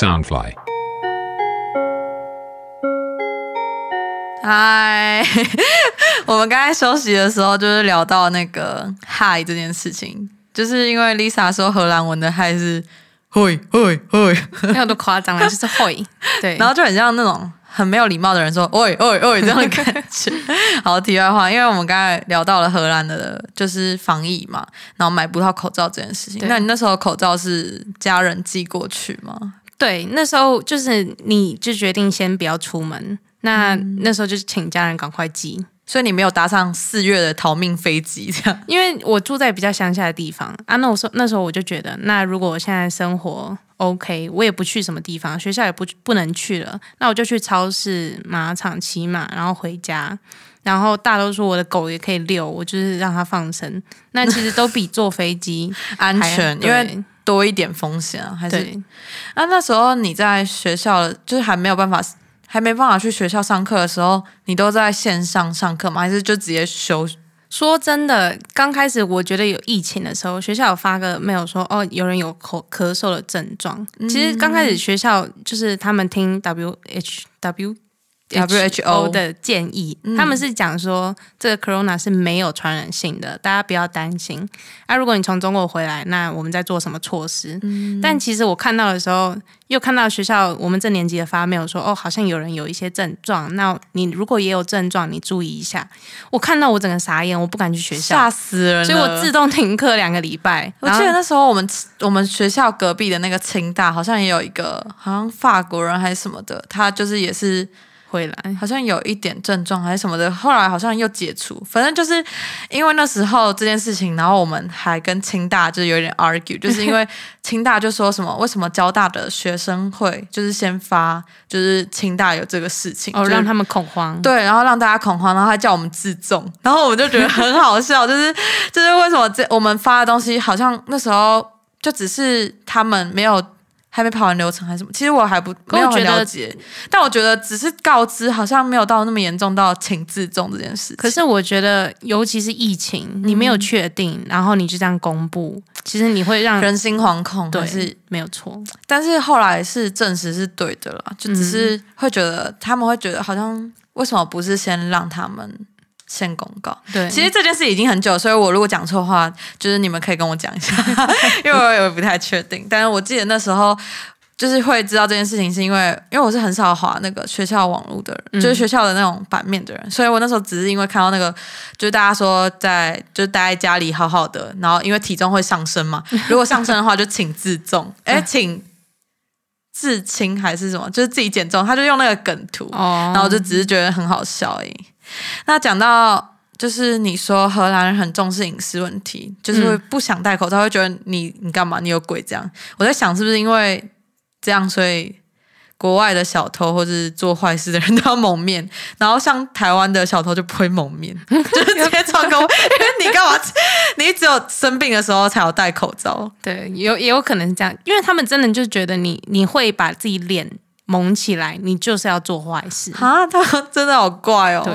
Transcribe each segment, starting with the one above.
Soundfly. 嗨，我们刚才休息的时候，就是聊到那个嗨这件事情，就是因为 Lisa 说荷兰文的嗨是会会会，没有多夸张了，就是会。对，然后就很像那种很没有礼貌的人说“喂喂喂”这样的感觉。好，题外话，因为我们刚才聊到了荷兰的，就是防疫嘛，然后买不到口罩这件事情。那你那时候口罩是家人寄过去吗？对，那时候就是你就决定先不要出门，那、那时候就是请家人赶快寄，所以你没有搭上四月的逃命飞机，这样因为我住在比较乡下的地方啊。那我说那时候我就觉得，那如果我现在生活 OK，我也不去什么地方，学校也不不能去了，那我就去超市、马场骑马，然后回家。然后大多数我的狗也可以遛，我就是让它放生。那其实都比坐飞机 安全，因为多一点风险啊，还是啊那那时候你在学校，就是还没有办法，还没办法去学校上课的时候，你都在线上上课吗？还是就直接休？说真的，刚开始我觉得有疫情的时候，学校有发个 mail 说，哦，有人有口咳嗽的症状。其实刚开始学校就是他们听 W H W WHO 的建议，他们是讲说这个 corona 是没有传染性的，大家不要担心。啊，如果你从中国回来，那我们在做什么措施？但其实我看到的时候，又看到学校我们这年级的发 mail 说，哦，好像有人有一些症状，那你如果也有症状，你注意一下。我看到我整个傻眼，我不敢去学校吓，死人了！所以我自动停课两个礼拜。我记得那时候我们我们学校隔壁的那个清大好像也有一个，好像法国人还是什么的，他就是也是回来，好像有一点症状还是什么的，后来好像又解除。反正就是因为那时候这件事情，然后我们还跟清大就是有点 argue，就是因为清大就说什么为什么交大的学生会就是先发，就是清大有这个事情，哦，就是让他们恐慌。对，然后让大家恐慌，然后还叫我们自重，然后我们就觉得很好笑，就是就是为什么这我们发的东西好像那时候就只是他们没有还没跑完流程还是什么，其实我还不没有很了解，但我觉得只是告知，好像没有到那么严重到请自重这件事情。可是我觉得，尤其是疫情，你没有确定，然后你就这样公布，其实你会让人心惶恐，对是没有错。但是后来是证实是对的了，就只是会觉得、他们会觉得好像为什么不是先让他们先公告？对，其实这件事已经很久，所以我如果讲错话，就是你们可以跟我讲一下，因为我也不太确定。但是我记得那时候就是会知道这件事情，是因为因为我是很少划那个学校网络的人，就是学校的那种版面的人，所以我那时候只是因为看到那个，就是大家说在就是待在家里好好的，然后因为体重会上升嘛，如果上升的话就请自重，哎，请自轻还是什么，就是自己减重，他就用那个梗图，哦，然后我就只是觉得很好笑而已。那讲到就是你说荷兰人很重视隐私问题，就是会不想戴口罩，会觉得你你干嘛？你有鬼这样？我在想是不是因为这样，所以国外的小偷或是做坏事的人都要蒙面，然后像台湾的小偷就不会蒙面，就是直接穿个，因为你干嘛？你只有生病的时候才有戴口罩。对，有也有可能是这样，因为他们真的就觉得你你会把自己脸蒙起来，你就是要做坏事。啊，他 真的好怪哦。对，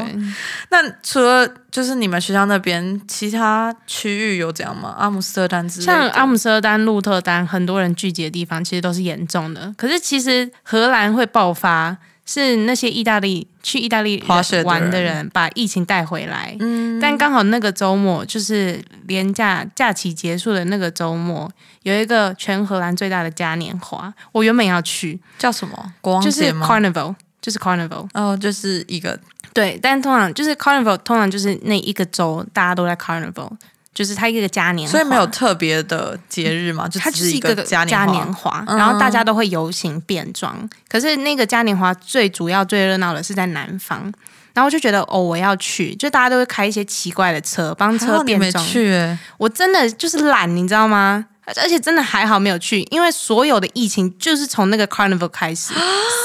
那除了就是你们学校那边，其他区域有这样吗？阿姆斯特丹之类的，像阿姆斯特丹、鹿特丹，很多人聚集的地方，其实都是严重的。可是其实荷兰会爆发，是那些意大利去意大利滑雪玩的人人把疫情带回来。嗯，但刚好那个周末就是连假假期结束的那个周末，有一个全荷兰最大的嘉年华，我原本要去，叫什么国王就是？Carnival，就是 Carnival。哦，就是一个对，但通常就是 Carnival，通常就是那一个周大家都在 Carnival，就是它一个嘉年华，所以没有特别的节日嘛，就它只就是是一个嘉嘉年年华，嗯然后大家都会游行变装。可是那个嘉年华最主要、最热闹的是在南方，然后就觉得哦，我要去，就大家都会开一些奇怪的车，帮车变装。去欸我真的就是懒，你知道吗？而且真的还好没有去，因为所有的疫情就是从那个 Carnival 开始，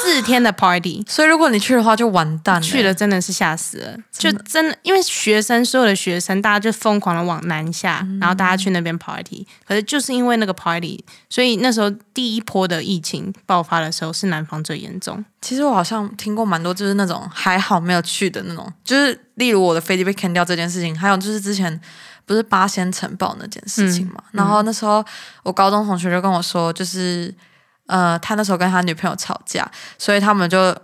四天的 party。所以如果你去的话，就完蛋了去了真的是吓死了，就真的因为学生所有的学生，大家就疯狂的往南下，嗯然后大家去那边 party。可是就是因为那个 party，所以那时候第一波的疫情爆发的时候，是南方最严重。其实我好像听过蛮多，就是那种还好没有去的那种，就是例如我的飞机被 can 掉这件事情，还有就是之前不是八仙城堡那件事情嘛。然后那时候我高中同学就跟我说，就是呃，他那时候跟他女朋友吵架，所以他们就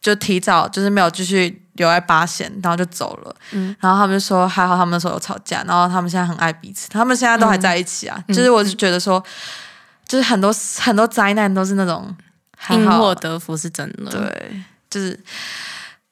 就提早就是没有继续留在八仙，然后就走了。嗯然后他们就说还好他们那时候有吵架，然后他们现在很爱彼此，他们现在都还在一起啊。嗯就是我就觉得说，就是很多很多灾难都是那种因祸得福是真的。，对，就是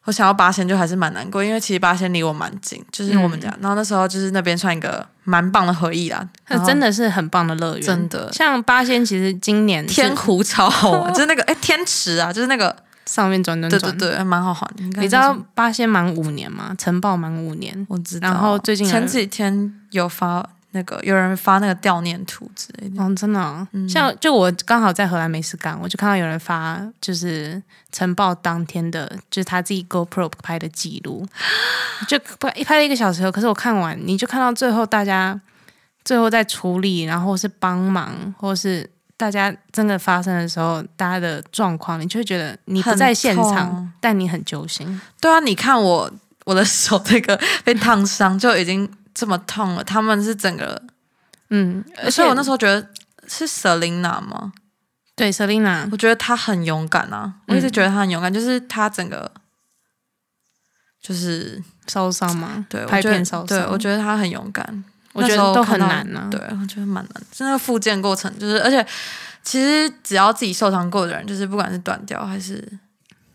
我想要八仙就还是蛮难过，因为其实八仙离我蛮近，就是我们家。然后那时候就是那边算一个蛮棒的回忆啦，那真的是很棒的乐园，真的像八仙，其实今年天湖超好玩，就是那个哎天池啊，就是那个上面转转转。对对对，蛮好玩的。你知道八仙满五年吗？城堡满五年，我知道，然后最近前几天有发那个有人发那个悼念图之类的，哦，真的哦、嗯。像就我刚好在荷兰没事干，我就看到有人发，就是晨报当天的，就是他自己 GoPro 拍的记录，就拍拍了一个小时后，可是我看完，你就看到最后大家最后在处理，然后是帮忙，或是大家真的发生的时候，大家的状况，你就会觉得你不在现场，但你很揪心。对啊，你看我我的手这个 被烫伤就已经这么痛了，他们是整个，嗯，而且所以我那时候觉得是 Selina 吗？对 Selina，我觉得她很勇敢啊，我一直觉得她很勇敢，就是她整个就是烧伤嘛？对，拍片烧伤，对我觉得她很勇敢，我觉得都很难呢、对，我觉得蛮难，是那个复健过程，就是而且其实只要自己受伤过的人，就是不管是断掉还是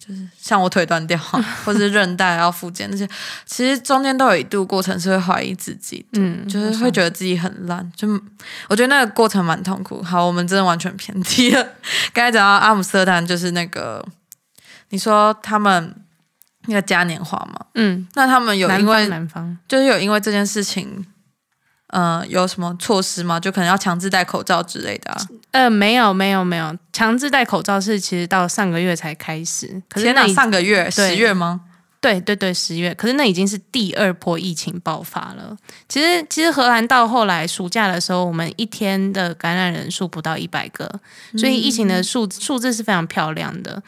就是像我腿断掉，或者是韧带要复健那些，其实中间都有一度过程是会怀疑自己的，嗯，就是会觉得自己很烂，就我觉得那个过程蛮痛苦。好，我们真的完全偏题了。刚才讲到阿姆斯特丹，就是那个你说他们那个嘉年华嘛，嗯，那他们有因为方南方。就是有因为这件事情，呃，有什么措施吗？就可能要强制戴口罩之类的啊。呃，没有没有没有，强制戴口罩是其实到上个月才开始，可是天哪，那上个月十月吗？对对对十月，可是那已经是第二波疫情爆发了。其实其实荷兰到后来暑假的时候，我们一天的感染人数不到一百个，所以疫情的数数字是非常漂亮的。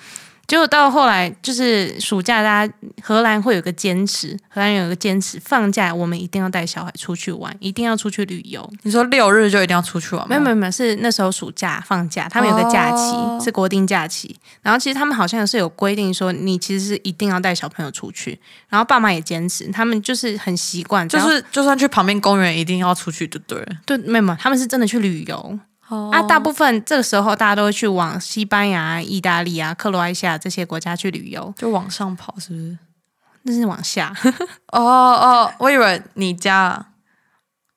结果到后来就是暑假，大家荷兰会有个坚持，荷兰人有个坚持，放假我们一定要带小孩出去玩，一定要出去旅游。你说六日就一定要出去玩吗？没有没有没有，是那时候暑假放假，他们有个假期、哦是国定假期，然后其实他们好像是有规定说，你其实是一定要带小朋友出去，然后爸妈也坚持，他们就是很习惯，就是就算去旁边公园，一定要出去，就对了。对，没有没有，他们是真的去旅游。哦啊，大部分这个时候大家都会去往西班牙、意大利啊、克罗埃西亚这些国家去旅游，就往上跑，是不是？那是往下。哦哦，我以为你家，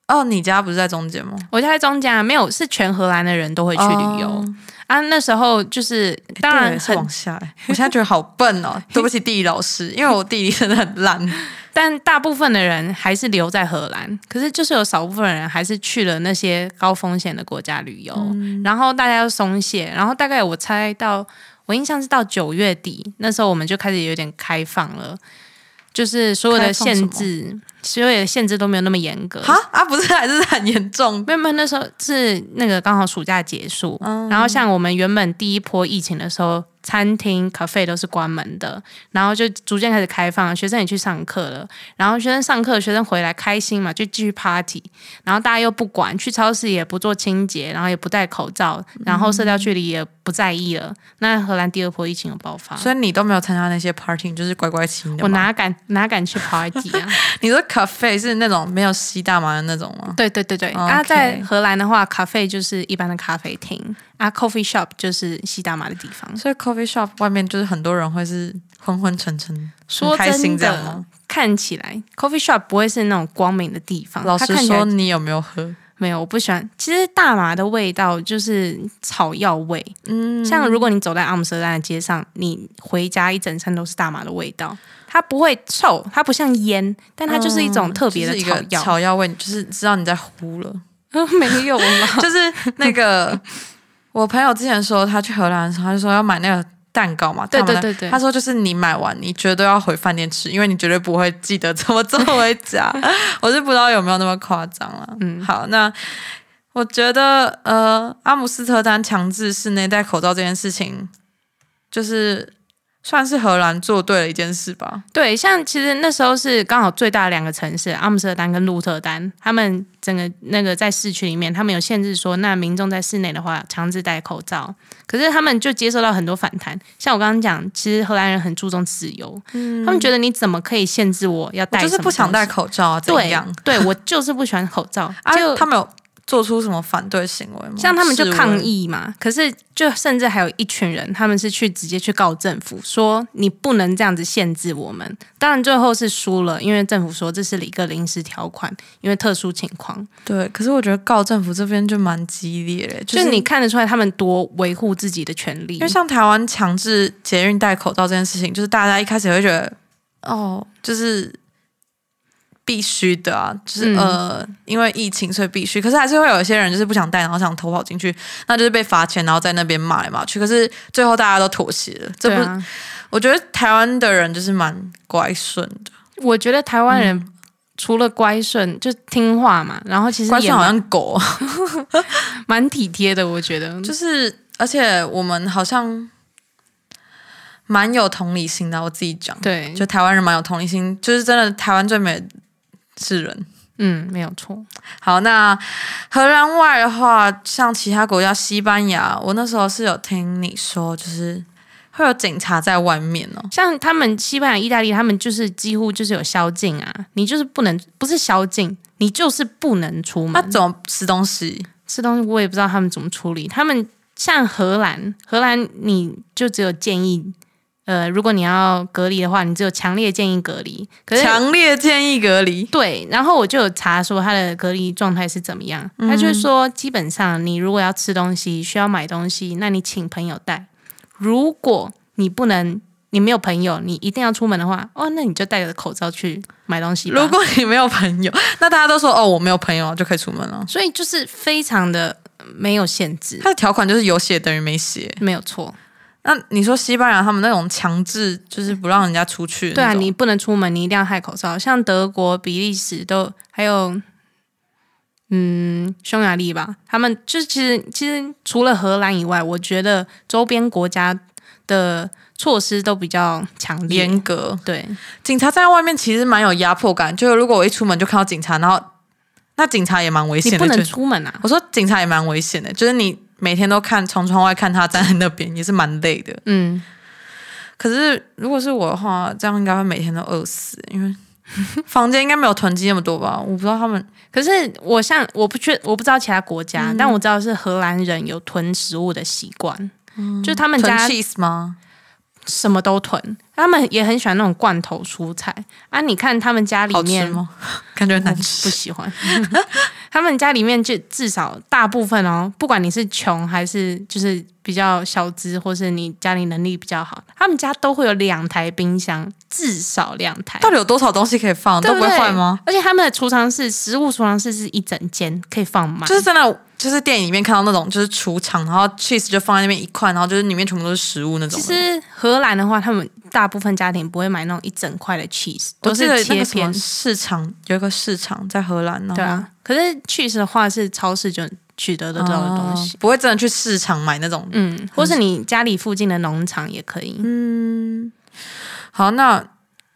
哦，你家不是在中间吗？我家在中间啊，没有是全荷兰的人都会去旅游、哦啊。那时候就是当然对是往下欸。我现在觉得好笨哦，对不起地理老师，因为我地理真的很烂。但大部分的人还是留在荷兰，可是就是有少部分人还是去了那些高风险的国家旅游，嗯。然后大家又松懈，然后大概我猜到我印象是到九月底，那时候我们就开始有点开放了，就是所有的限制，所有的限制都没有那么严格。哈啊，不是，还是很严重。没有没有，那时候是那个刚好暑假结束，嗯然后像我们原本第一波疫情的时候，餐厅、咖啡都是关门的，然后就逐渐开始开放，学生也去上课了，然后学生上课，学生回来开心嘛，就继续 party，然后大家又不管，去超市也不做清洁，然后也不戴口罩，然后社交距离也不在意了。那荷兰第二波疫情有爆发，所以你都没有参加那些 party，就是乖乖听的我？哪敢哪敢去 party 啊？你说 cafe 是那种没有吸大麻的那种吗？对对对对啊，在荷兰的话，咖啡就是一般的咖啡厅，啊，coffee shop 就是吸大麻的地方。所以 coffee shop 外面就是很多人会是昏昏沉沉，说开心真的这样吗？，看起来 coffee shop 不会是那种光明的地方。老实说，你有没有喝？没有，我不喜欢。其实大麻的味道就是草药味，嗯，像如果你走在阿姆斯特丹的街上，你回家一整身都是大麻的味道，它不会臭，它不像烟，但它就是一种特别的嗯就是一个草药。草药味，就是知道你在呼了。没有吗？就是那个我朋友之前说他去荷兰的时候，他就说要买那个蛋糕嘛，对对对对他说就是你买完，你绝对要回饭店吃，因为你绝对不会记得怎么做回家。我是不知道有没有那么夸张了。嗯，好，那我觉得呃，阿姆斯特丹强制室内戴口罩这件事情，就是算是荷兰做对了一件事吧。对，像其实那时候是刚好最大的两个城市，阿姆斯特丹跟鹿特丹，他们整个那个在市区里面，他们有限制说，那民众在室内的话强制戴口罩。可是他们就接受到很多反弹，像我刚刚讲，其实荷兰人很注重自由，他们觉得你怎么可以限制我要戴？就是不想戴口罩啊？怎样？对我就是不喜欢口罩。就他们有。做出什么反对行为吗？像他们就抗议嘛，可是就甚至还有一群人，他们是去直接去告政府，说你不能这样子限制我们。当然最后是输了，因为政府说这是一个临时条款，因为特殊情况。对，可是我觉得告政府这边就蛮激烈的，就是你看得出来他们多维护自己的权利。因为像台湾强制捷运戴口罩这件事情，就是大家一开始会觉得，哦，就是。必须的啊，就是呃，因为疫情所以必须。可是还是会有一些人就是不想带，然后想偷跑进去，那就是被罚钱，然后在那边骂来骂去。可是最后大家都妥协了。这不，我觉得台湾的人就是蛮乖顺的。我觉得台湾人除了乖顺，就听话嘛。然后其实乖顺好像狗，蛮体贴的。我觉得就是，而且我们好像蛮有同理心的。我自己讲，对，就台湾人蛮有同理心，就是真的台湾最美。是人，嗯，没有错。好，那荷兰外的话，像其他国家，西班牙，我那时候是有听你说，就是会有警察在外面哦。像他们西班牙、意大利，他们就是几乎就是有宵禁啊，你就是不能，不是宵禁，你就是不能出门。那怎么吃东西？吃东西我也不知道他们怎么处理。他们像荷兰，荷兰你就只有建议。呃，如果你要隔离的话，你只有强烈建议隔离。可是强烈建议隔离。对，然后我就有查说他的隔离状态是怎么样。他就是说，基本上你如果要吃东西，需要买东西，那你请朋友带。如果你不能，你没有朋友，你一定要出门的话，哦，那你就戴着口罩去买东西。如果你没有朋友，那大家都说哦，我没有朋友就可以出门了。所以就是非常的没有限制。它的条款就是有写等于没写，没有错。那你说西班牙他们那种强制就是不让人家出去，对啊，你不能出门，你一定要戴口罩。像德国、比利时都还有，嗯，匈牙利吧，他们就是其实其实除了荷兰以外，我觉得周边国家的措施都比较强烈、严格。对，警察在外面其实蛮有压迫感，就是如果我一出门就看到警察，然后那警察也蛮危险的，不能出门啊。我说警察也蛮危险的，就是你。每天都看从窗外看他站在那边也是蛮累的。嗯，可是如果是我的话，这样应该会每天都饿死，因为 房间应该没有囤积那么多吧？我不知道他们。可是我像我不确我不知道其他国家，但我知道是荷兰人有囤食物的习惯，就他们家 cheese 吗？什么都囤，他们也很喜欢那种罐头蔬菜啊。你看他们家里面吗？感觉难吃，不喜欢。他们家里面就至少大部分哦，不管你是穷还是就是比较小资，或是你家里能力比较好，他们家都会有两台冰箱，至少两台。到底有多少东西可以放？都不会坏吗？而且他们的储藏室，食物储藏室是一整间，可以放满。就是真的。就是电影里面看到那种，就是储藏，然后 cheese 就放在那边一块，然后就是里面全部都是食物那种。其实荷兰的话，他们大部分家庭不会买那种一整块的 cheese，都是切片。市场有一个市场在荷兰呢。对啊，可是 cheese 的话是超市就取得得到的东西，不会真的去市场买那种。嗯，或是你家里附近的农场也可以。嗯，好，那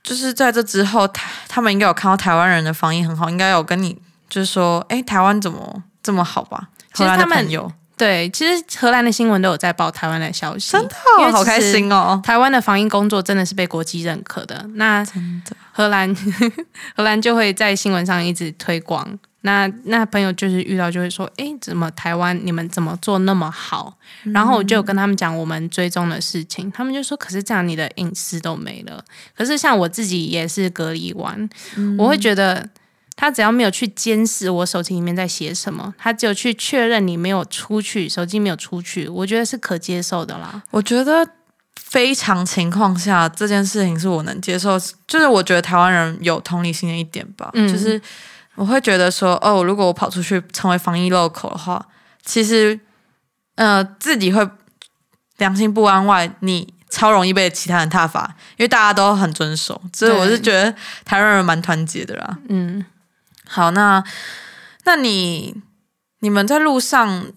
就是在这之后，台他们应该有看到台湾人的防疫很好，应该有跟你就是说，哎，台湾怎么这么好吧？其实他们有对，其实荷兰的新闻都有在报台湾的消息，真的好开心哦！台湾的防疫工作真的是被国际认可的。那荷兰 荷兰就会在新闻上一直推广。那那朋友就是遇到就会说：“哎，怎么台湾你们怎么做那么好？”然后我就跟他们讲我们追踪的事情，他们就说：“可是这样你的隐私都没了。”可是像我自己也是隔离完，我会觉得。他只要没有去监视我手机里面在写什么，他只有去确认你没有出去，手机没有出去，我觉得是可接受的啦。我觉得非常情况下这件事情是我能接受，就是我觉得台湾人有同理心的一点吧，就是我会觉得说，哦，如果我跑出去成为防疫漏口的话，其实呃自己会良心不安外，你超容易被其他人踏伐，因为大家都很遵守，所以我是觉得台湾人蛮团结的啦。嗯。好，那那你你们在路上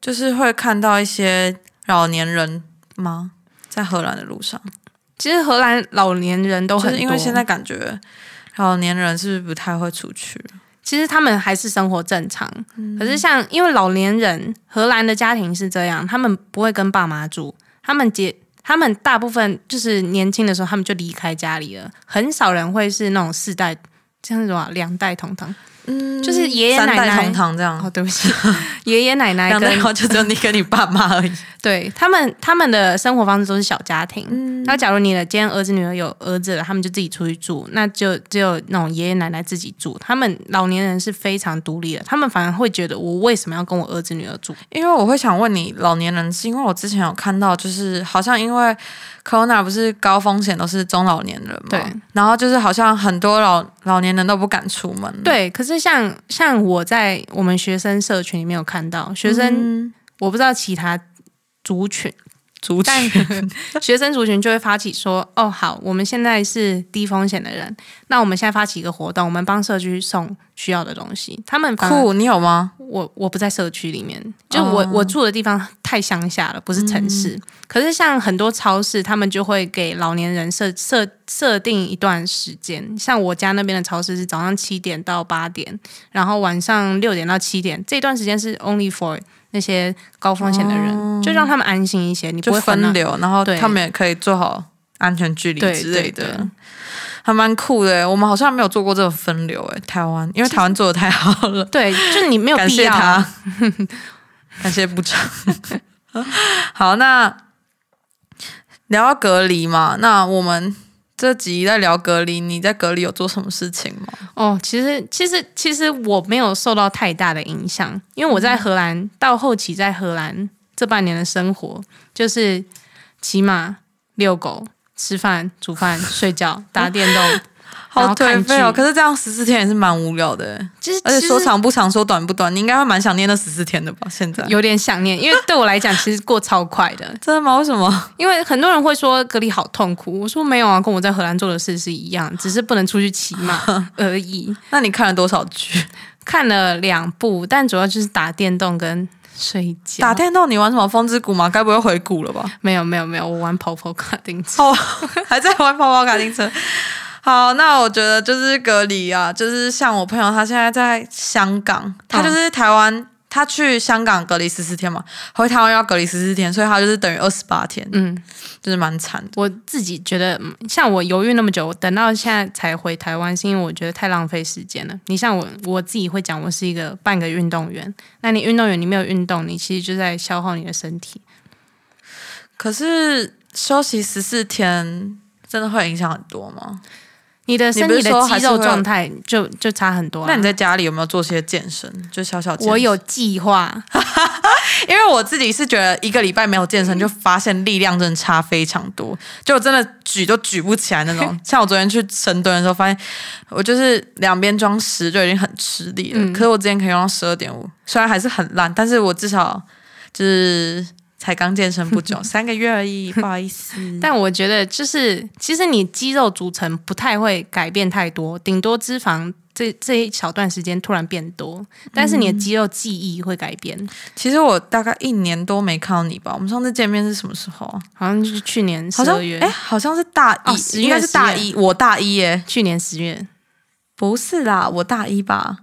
就是会看到一些老年人吗？在荷兰的路上，其实荷兰老年人都很，就是因为现在感觉老年人是不是不太会出去？其实他们还是生活正常，可是像因为老年人，荷兰的家庭是这样，他们不会跟爸妈住，他们结他们大部分就是年轻的时候他们就离开家里了，很少人会是那种世代，像那种啊两代同堂，嗯，就是爷爷三奶。奶代同堂这样。哦，，对不起，爷爷奶奶跟然后就只有你跟你爸妈而已。对他们他们的生活方式都是小家庭。嗯那假如你的今天儿子女儿有儿子了，他们就自己出去住，那就只有那种爷爷奶奶自己住。他们老年人是非常独立的，他们反而会觉得我为什么要跟我儿子女儿住？因为我会想问你，老年人是因为我之前有看到，就是好像因为 corona 不是高风险都是中老年人嘛，对，然后就是好像很多老老年人都不敢出门，对，可是像像我在我们学生社群里面有看到学生，嗯我不知道其他族群，族群，学生族群就会发起说：“哦，好，我们现在是低风险的人，那我们现在发起一个活动，我们帮社区送需要的东西。”他们酷，你有吗？我我不在社区里面，就我、哦我住的地方太乡下了，不是城市。可是像很多超市，他们就会给老年人设设设定一段时间。像我家那边的超市是早上七点到八点，然后晚上六点到七点，这段时间是 only for 那些高风险的人，就让他们安心一些。你不就会分流，然后他们也可以做好安全距离之类的，还蛮酷的。我们好像没有做过这种分流，哎，台湾，因为台湾做的太好了，对，就是你没有感必要谢他啊。感谢部长。好，那聊到隔离嘛，那我们这集在聊隔离，你在隔离有做什么事情吗？哦，其实其实其实我没有受到太大的影响，因为我在荷兰、到后期在荷兰这半年的生活，就是骑马、遛狗、吃饭、煮饭、睡觉、打电动，好颓废哦！可是这样十四天也是蛮无聊的，就是而且说长不长，说短不短，你应该会蛮想念那十四天的吧？现在有点想念，因为对我来讲其实过超快的，真的吗？为什么？因为很多人会说隔离好痛苦，我说没有啊，跟我在荷兰做的事是一样，只是不能出去骑马 而已。那你看了多少剧？看了两部，但主要就是打电动跟睡觉。打电动你玩什么风之谷吗？该不会回谷了吧？没有没有没有，我玩跑跑卡丁车。哦，还在玩跑跑卡丁车。好，那我觉得就是隔离啊，就是像我朋友，他现在在香港，他就是台湾，他去香港隔离十四天嘛，回台湾要隔离十四天，所以他就是等于二十八天，嗯，就是蛮惨的。我自己觉得，嗯像我犹豫那么久，我等到现在才回台湾，是因为我觉得太浪费时间了。你像我，我自己会讲，我是一个半个运动员。那你运动员，你没有运动，你其实就在消耗你的身体。可是休息十四天真的会影响很多吗？你的身体的肌肉状态就就差很多、啊。那你在家里有没有做些健身？就小小健身我有计划，因为我自己是觉得一个礼拜没有健身，就发现力量真的差非常多，就我真的举都举不起来那种。像我昨天去深蹲的时候，发现我就是两边装十就已经很吃力了，嗯可是我之前可以用到十二点五，虽然还是很烂，但是我至少就是才刚健身不久，三个月而已，不好意思。但我觉得就是，其实你肌肉组成不太会改变太多，顶多脂肪这这一小段时间突然变多，但是你的肌肉记忆会改变。其实我大概一年多没看到你吧，我们上次见面是什么时候啊？好像就是去年十二月，哎，好像是大一，哦10月应该是大一，我大一耶，去年十月，不是啦，我大一吧。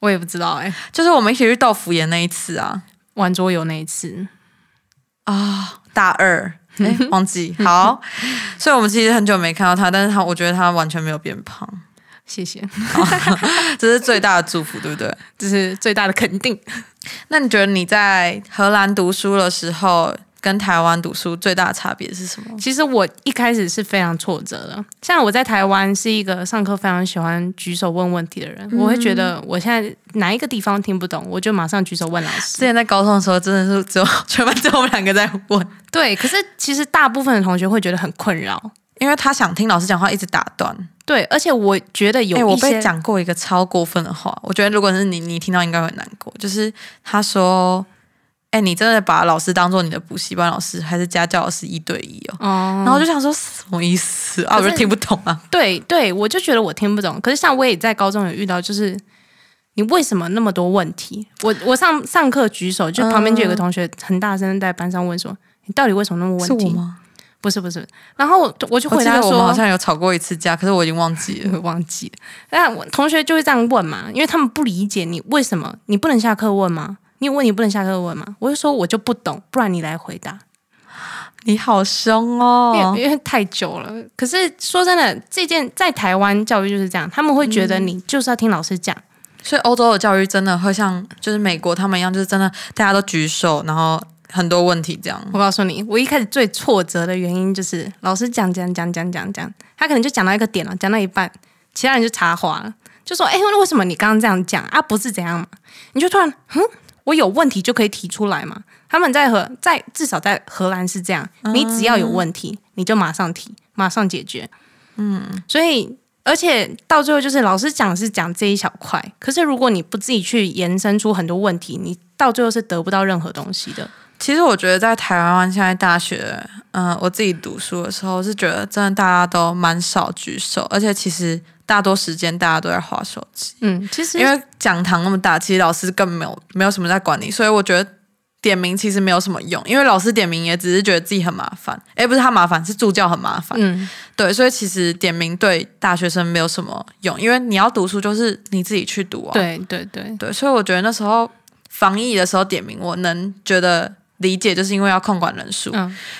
我也不知道哎、就是我们一起去豆腐岩那一次啊玩桌游那一次，啊，大二哎 忘记好，所以我们其实很久没看到他，但是他我觉得他完全没有变胖，谢谢，这是最大的祝福，对不对？这是最大的肯定。那你觉得你在荷兰读书的时候跟台湾读书最大的差别是什么？其实我一开始是非常挫折的，像我在台湾是一个上课非常喜欢举手问问题的人，我会觉得我现在哪一个地方听不懂，我就马上举手问老师之。前在高中的时候，真的是只有 全班只有我们两个在问，对，可是其实大部分的同学会觉得很困扰。因为他想听老师讲话，一直打断。对，而且我觉得有一些、被讲过一个超过分的话，我觉得如果是你，你听到应该会难过。就是他说：“哎、你真的把老师当做你的补习班老师，还是家教老师一对一哦？”哦，然后就想说什么意思啊？我就听不懂啊。对对，我就觉得我听不懂。可是像我也在高中有遇到，就是你为什么那么多问题？我我上上课举手，就旁边就有个同学很大声地在班上问说：“你到底为什么那么问题？”吗？不是不是，然后我我就回答说，我们好像有吵过一次架，可是我已经忘记了，忘记了。那我同学就会这样问嘛，因为他们不理解你为什么你不能下课问吗？你有问题不能下课问吗？我就说我就不懂，不然你来回答。你好凶哦，因为太久了。可是说真的，这件在台湾教育就是这样，他们会觉得你就是要听老师讲。所以欧洲的教育真的会像就是美国他们一样，就是真的大家都举手，然后。很多问题这样，我告诉你，我一开始最挫折的原因就是老师讲讲讲讲讲讲，他可能就讲到一个点了，讲到一半，其他人就插话了，就说：“哎，为什么你刚刚这样讲啊？不是怎样嘛？”你就突然，嗯，我有问题就可以提出来嘛？他们在荷在至少在荷兰是这样，你只要有问题，你就马上提，马上解决。嗯，所以而且到最后就是老师讲是讲这一小块，可是如果你不自己去延伸出很多问题，你到最后是得不到任何东西的。其实我觉得在台湾现在大学，嗯，我自己读书的时候是觉得真的大家都蛮少举手，而且其实大多时间大家都在划手机。嗯，其实因为讲堂那么大，其实老师根本没有没有什么在管你，所以我觉得点名其实没有什么用，因为老师点名也只是觉得自己很麻烦。哎，不是他麻烦，是助教很麻烦。嗯，对，所以其实点名对大学生没有什么用，因为你要读书就是你自己去读啊。对对对对，所以我觉得那时候防疫的时候点名，我能觉得。理解就是因为要控管人数，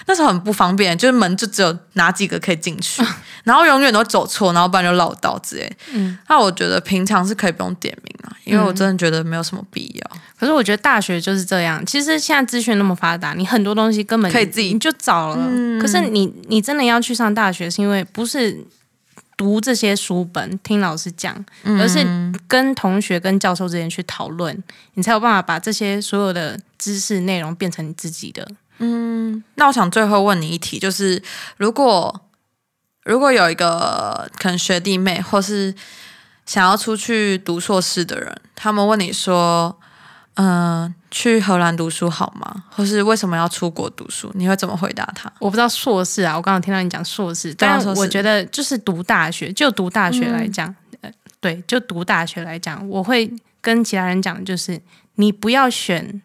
那时候很不方便，就是门就只有哪几个可以进去，然后永远都走错，然后不然就绕道之类。嗯，那我觉得平常是可以不用点名啊，因为我真的觉得没有什么必要。可是我觉得大学就是这样，其实现在资讯那么发达，你很多东西根本可以自己就找了。可是你你真的要去上大学，是因为不是。读这些书本，听老师讲，而是跟同学、跟教授之间去讨论，你才有办法把这些所有的知识内容变成你自己的。嗯，那我想最后问你一题，就是如果如果有一个可能学弟妹，或是想要出去读硕士的人，他们问你说。嗯，去荷兰读书好吗？或是为什么要出国读书？你会怎么回答他？我不知道硕士啊，我刚刚听到你讲硕士，但我觉得就是读大学，就读大学来讲，呃，对，就读大学来讲，我会跟其他人讲的就是，你不要选，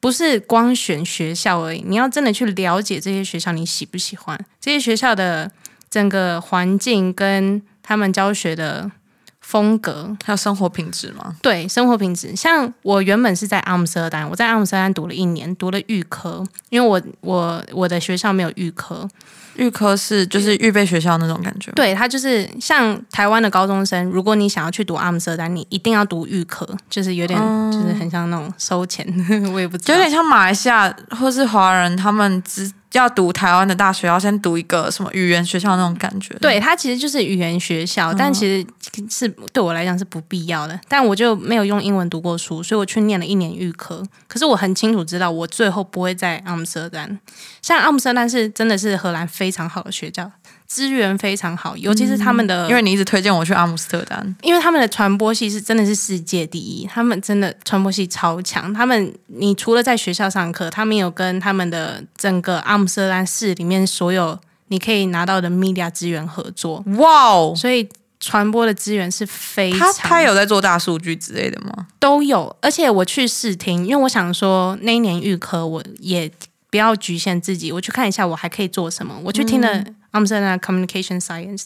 不是光选学校而已，你要真的去了解这些学校，你喜不喜欢这些学校的整个环境跟他们教学的。风格还有生活品质吗？对，生活品质。像我原本是在阿姆斯特丹，我在阿姆斯特丹读了一年，读了预科，因为我我我的学校没有预科。预科是就是预备学校那种感觉。对，它就是像台湾的高中生，如果你想要去读阿姆斯特丹，你一定要读预科，就是有点就是很像那种收钱，我也不知道，有点像马来西亚或是华人他们只。要读台湾的大学，要先读一个什么语言学校那种感觉？对，它其实就是语言学校，但其实是对我来讲是不必要的。但我就没有用英文读过书，所以我去念了一年预科。可是我很清楚知道，我最后不会在阿姆斯特丹。像阿姆斯特丹是真的是荷兰非常好的学校。资源非常好，尤其是他们的，因为你一直推荐我去阿姆斯特丹，因为他们的传播系是真的是世界第一，他们真的传播系超强。他们你除了在学校上课，他们有跟他们的整个阿姆斯特丹市里面所有你可以拿到的 media 资源合作。哇哦！所以传播的资源是非常，他他有在做大数据之类的吗？都有，而且我去试听，因为我想说那一年预科我也不要局限自己，我去看一下我还可以做什么，我去听了。I'm saying communication science。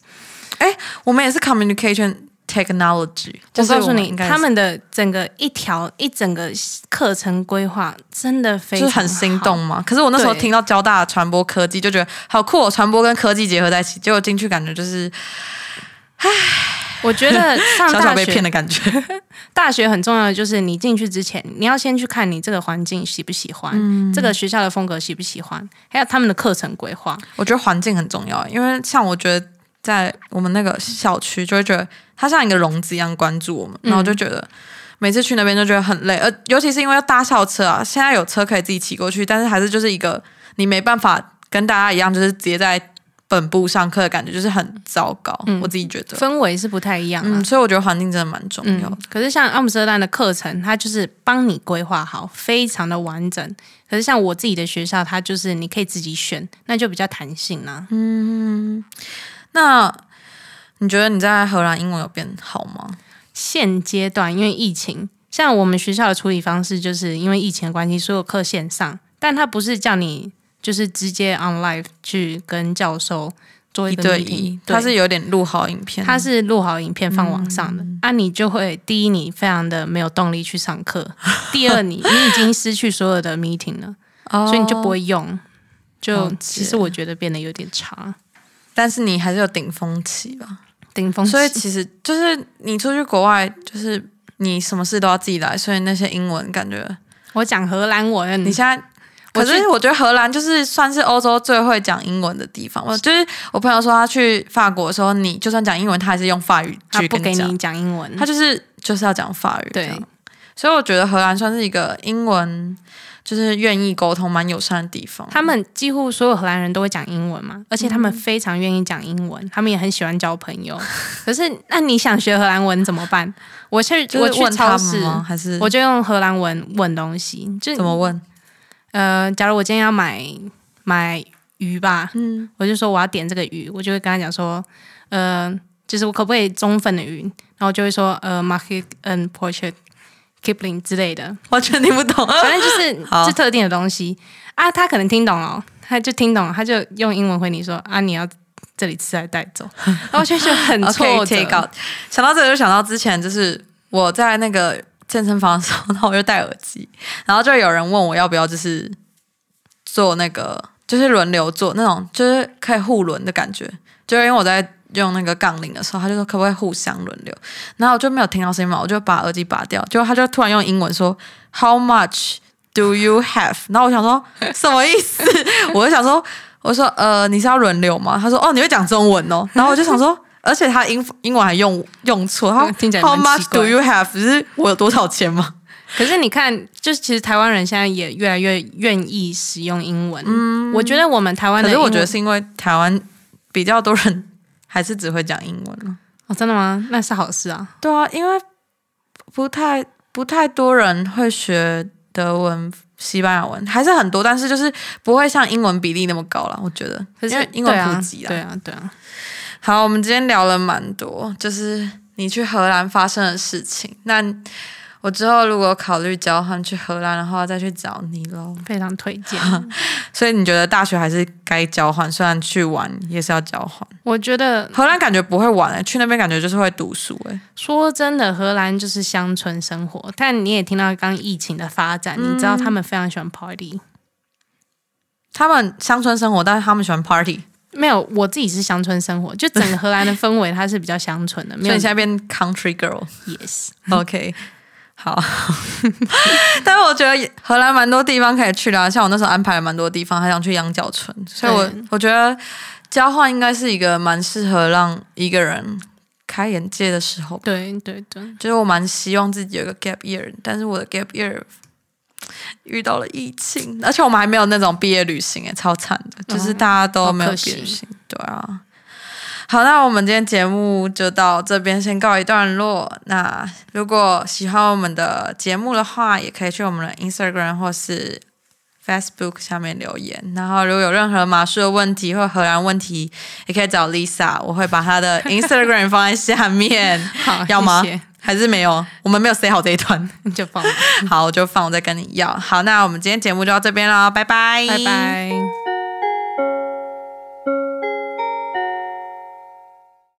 哎，我们也是 communication technology。我告诉你，他们的整个一条一整个课程规划真的非常很心动嘛。可是我那时候听到交大传播科技，就觉得好酷哦，传播跟科技结合在一起，结果进去感觉就是，唉。我觉得上大学被骗的感觉。大学很重要的就是你进去之前，你要先去看你这个环境喜不喜欢，这个学校的风格喜不喜欢，还有他们的课程规划。我觉得环境很重要，因为像我觉得在我们那个校区，就会觉得它像一个笼子一样关注我们，然后就觉得每次去那边就觉得很累，呃尤其是因为要搭校车啊，现在有车可以自己骑过去，但是还是就是一个你没办法跟大家一样，就是直接在。本部上课的感觉就是很糟糕，我自己觉得氛围是不太一样，嗯，所以我觉得环境真的蛮重要。可是像阿姆斯特丹的课程，它就是帮你规划好，非常的完整。可是像我自己的学校，它就是你可以自己选，那就比较弹性啦。嗯，那你觉得你在荷兰英文有变好吗？现阶段因为疫情，像我们学校的处理方式，就是因为疫情的关系，所有课线上，但它不是叫你。就是直接 on live 去跟教授做一个对一，他是有点录好影片，他是录好影片放网上的，啊，你就会第一你非常的没有动力去上课，第二你你已经失去所有的 meeting 了，所以你就不会用，就其实我觉得变得有点差，但是你还是有顶峰期吧，顶峰期，所以其实就是你出去国外，就是你什么事都要自己来，所以那些英文感觉，我讲荷兰文，你现在。可是我觉得荷兰就是算是欧洲最会讲英文的地方。我就是我朋友说他去法国的时候，你就算讲英文，他还是用法语去跟你讲英文。他就是就是要讲法语。对，所以我觉得荷兰算是一个英文就是愿意沟通、蛮友善的地方。他们几乎所有荷兰人都会讲英文嘛，而且他们非常愿意讲英文，他们也很喜欢交朋友。可是那你想学荷兰文怎么办？我去我去超市还是我就用荷兰文问东西，就怎么问？呃，假如我今天要买买鱼吧，嗯，我就说我要点这个鱼，我就会跟他讲说，呃，就是我可不可以中份的鱼，然后就会说，呃，market and portrait kipling 之类的，完全听不懂，反正就是 是特定的东西。啊，他可能听懂了，他就听懂了，他就用英文回你说啊，你要这里吃还带走，然后就觉得很挫折。想到这个就想到之前就是我在那个。健身房的时候，然后我就戴耳机，然后就有人问我要不要，就是做那个，就是轮流做那种，就是可以互轮的感觉。就因为我在用那个杠铃的时候，他就说可不可以互相轮流，然后我就没有听到声音嘛，我就把耳机拔掉，结果他就突然用英文说 How much do you have？然后我想说什么意思？我就想说，我说呃，你是要轮流吗？他说哦，你会讲中文哦，然后我就想说。而且他英英文还用用错，他听起来 How much do you have？只是我有多少钱吗？可是你看，就是其实台湾人现在也越来越愿意使用英文。嗯，我觉得我们台湾，可是我觉得是因为台湾比较多人还是只会讲英文哦，真的吗？那是好事啊。对啊，因为不太不太多人会学德文、西班牙文，还是很多，但是就是不会像英文比例那么高了。我觉得，可是英文普及啊，对啊，对啊。好，我们今天聊了蛮多，就是你去荷兰发生的事情。那我之后如果考虑交换去荷兰的话，再去找你喽。非常推荐。所以你觉得大学还是该交换？虽然去玩也是要交换。我觉得荷兰感觉不会玩诶，去那边感觉就是会读书诶。说真的，荷兰就是乡村生活，但你也听到刚疫情的发展，你知道他们非常喜欢 party。他们乡村生活，但是他们喜欢 party。没有，我自己是乡村生活，就整个荷兰的氛围它是比较乡村的。所以现在变 country girl，yes，OK，好。但是我觉得荷兰蛮多地方可以去的，像我那时候安排了蛮多地方，还想去羊角村，所以我我觉得交换应该是一个蛮适合让一个人开眼界的时候。对对对，就是我蛮希望自己有个 gap year，但是我的 gap year。遇到了疫情，而且我们还没有那种毕业旅行，哎，超惨的，就是大家都没有毕业旅行，对啊。好，那我们今天节目就到这边先告一段落。那如果喜欢我们的节目的话，也可以去我们的 Instagram 或是 Facebook 下面留言。然后如果有任何马术的问题或荷兰问题，也可以找 Lisa，我会把她的 Instagram 放在下面。好，要吗？还是没有，我们没有 say 好这一段，就放。好，我就放，我再跟你要。好，那我们今天节目就到这边了，拜拜，拜拜。